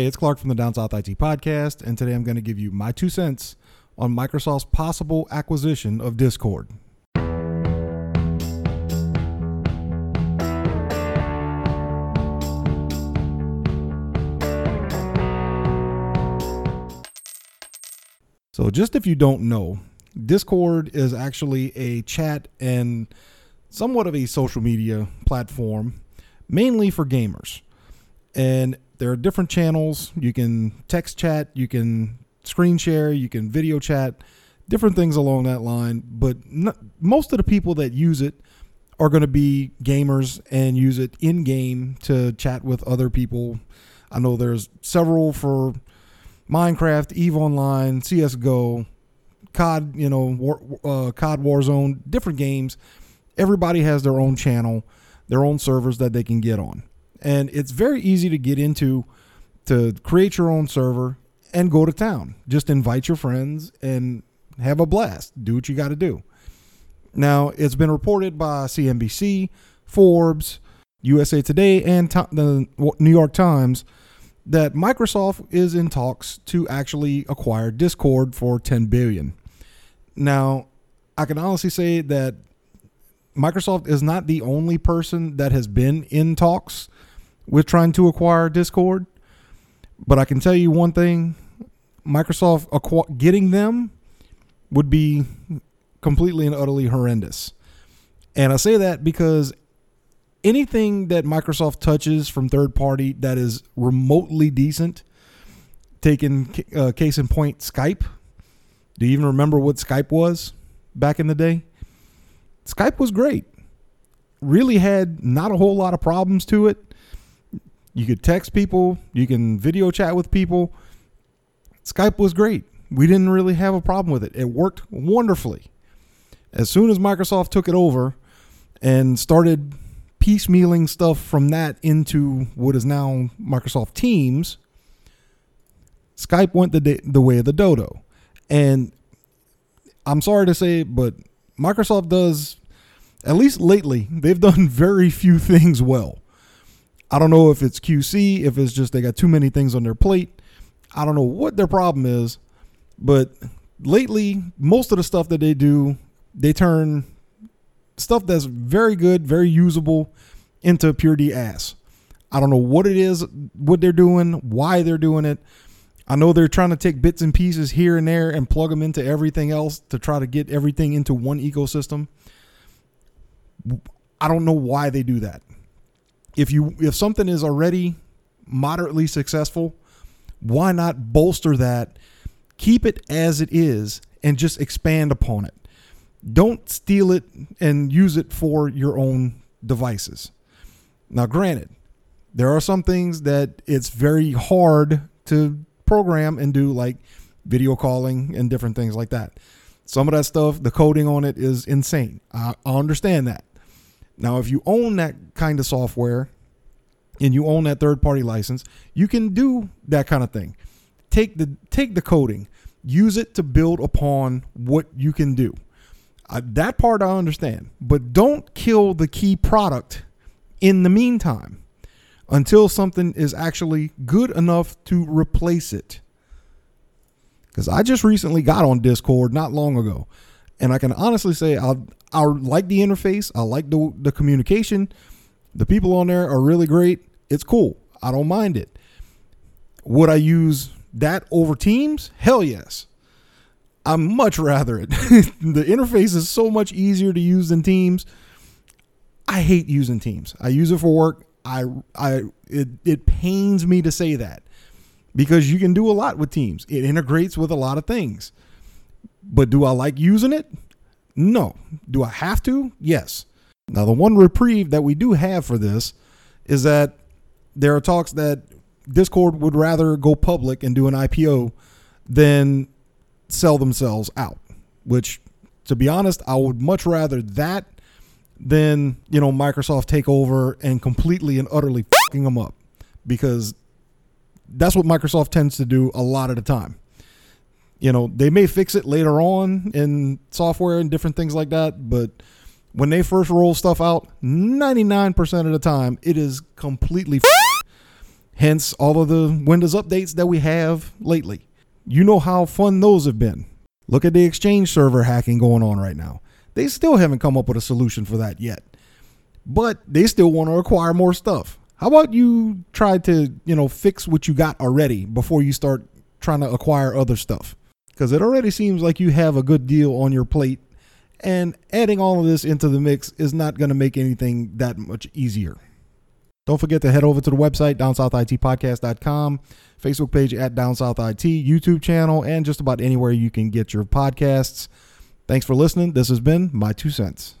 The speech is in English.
Hey, it's Clark from the Down South IT podcast, and today I'm going to give you my two cents on Microsoft's possible acquisition of Discord. So, just if you don't know, Discord is actually a chat and somewhat of a social media platform, mainly for gamers. And there are different channels. You can text chat, you can screen share, you can video chat, different things along that line. But not, most of the people that use it are going to be gamers and use it in game to chat with other people. I know there's several for Minecraft, Eve Online, CS:GO, COD, you know, War, uh, COD Warzone, different games. Everybody has their own channel, their own servers that they can get on and it's very easy to get into to create your own server and go to town. Just invite your friends and have a blast. Do what you got to do. Now, it's been reported by CNBC, Forbes, USA Today, and the New York Times that Microsoft is in talks to actually acquire Discord for 10 billion. Now, I can honestly say that Microsoft is not the only person that has been in talks with trying to acquire Discord. But I can tell you one thing Microsoft acqu- getting them would be completely and utterly horrendous. And I say that because anything that Microsoft touches from third party that is remotely decent, taking uh, case in point Skype. Do you even remember what Skype was back in the day? Skype was great. Really had not a whole lot of problems to it. You could text people, you can video chat with people. Skype was great. We didn't really have a problem with it. It worked wonderfully. As soon as Microsoft took it over and started piecemealing stuff from that into what is now Microsoft Teams, Skype went the the way of the dodo. And I'm sorry to say, but Microsoft does at least lately, they've done very few things well. I don't know if it's QC, if it's just they got too many things on their plate. I don't know what their problem is, but lately, most of the stuff that they do, they turn stuff that's very good, very usable into pure D ass. I don't know what it is, what they're doing, why they're doing it. I know they're trying to take bits and pieces here and there and plug them into everything else to try to get everything into one ecosystem. I don't know why they do that if you if something is already moderately successful, why not bolster that, keep it as it is, and just expand upon it. Don't steal it and use it for your own devices. Now, granted, there are some things that it's very hard to program and do, like video calling and different things like that. Some of that stuff, the coding on it is insane. I, understand that. Now, if you own that kind of software and you own that third party license, you can do that kind of thing. Take the take the coding, use it to build upon what you can do. Uh, that part I understand, but don't kill the key product in the meantime until something is actually good enough to replace it. Because I just recently got on Discord not long ago, and I can honestly say I I like the interface. I like the the communication. The people on there are really great. It's cool. I don't mind it. Would I use that over Teams? Hell yes. I'm much rather it. the interface is so much easier to use than Teams. I hate using Teams. I use it for work. I I it it pains me to say that because you can do a lot with Teams. It integrates with a lot of things. But do I like using it? No. Do I have to? Yes. Now, the one reprieve that we do have for this is that there are talks that Discord would rather go public and do an IPO than sell themselves out, which, to be honest, I would much rather that than, you know, Microsoft take over and completely and utterly fucking them up because that's what Microsoft tends to do a lot of the time you know, they may fix it later on in software and different things like that, but when they first roll stuff out, 99% of the time it is completely Hence, all of the Windows updates that we have lately. You know how fun those have been. Look at the Exchange server hacking going on right now. They still haven't come up with a solution for that yet. But they still want to acquire more stuff. How about you try to, you know, fix what you got already before you start trying to acquire other stuff? Because it already seems like you have a good deal on your plate, and adding all of this into the mix is not going to make anything that much easier. Don't forget to head over to the website, downsouthitpodcast.com, Facebook page at downsouthit, YouTube channel, and just about anywhere you can get your podcasts. Thanks for listening. This has been My Two Cents.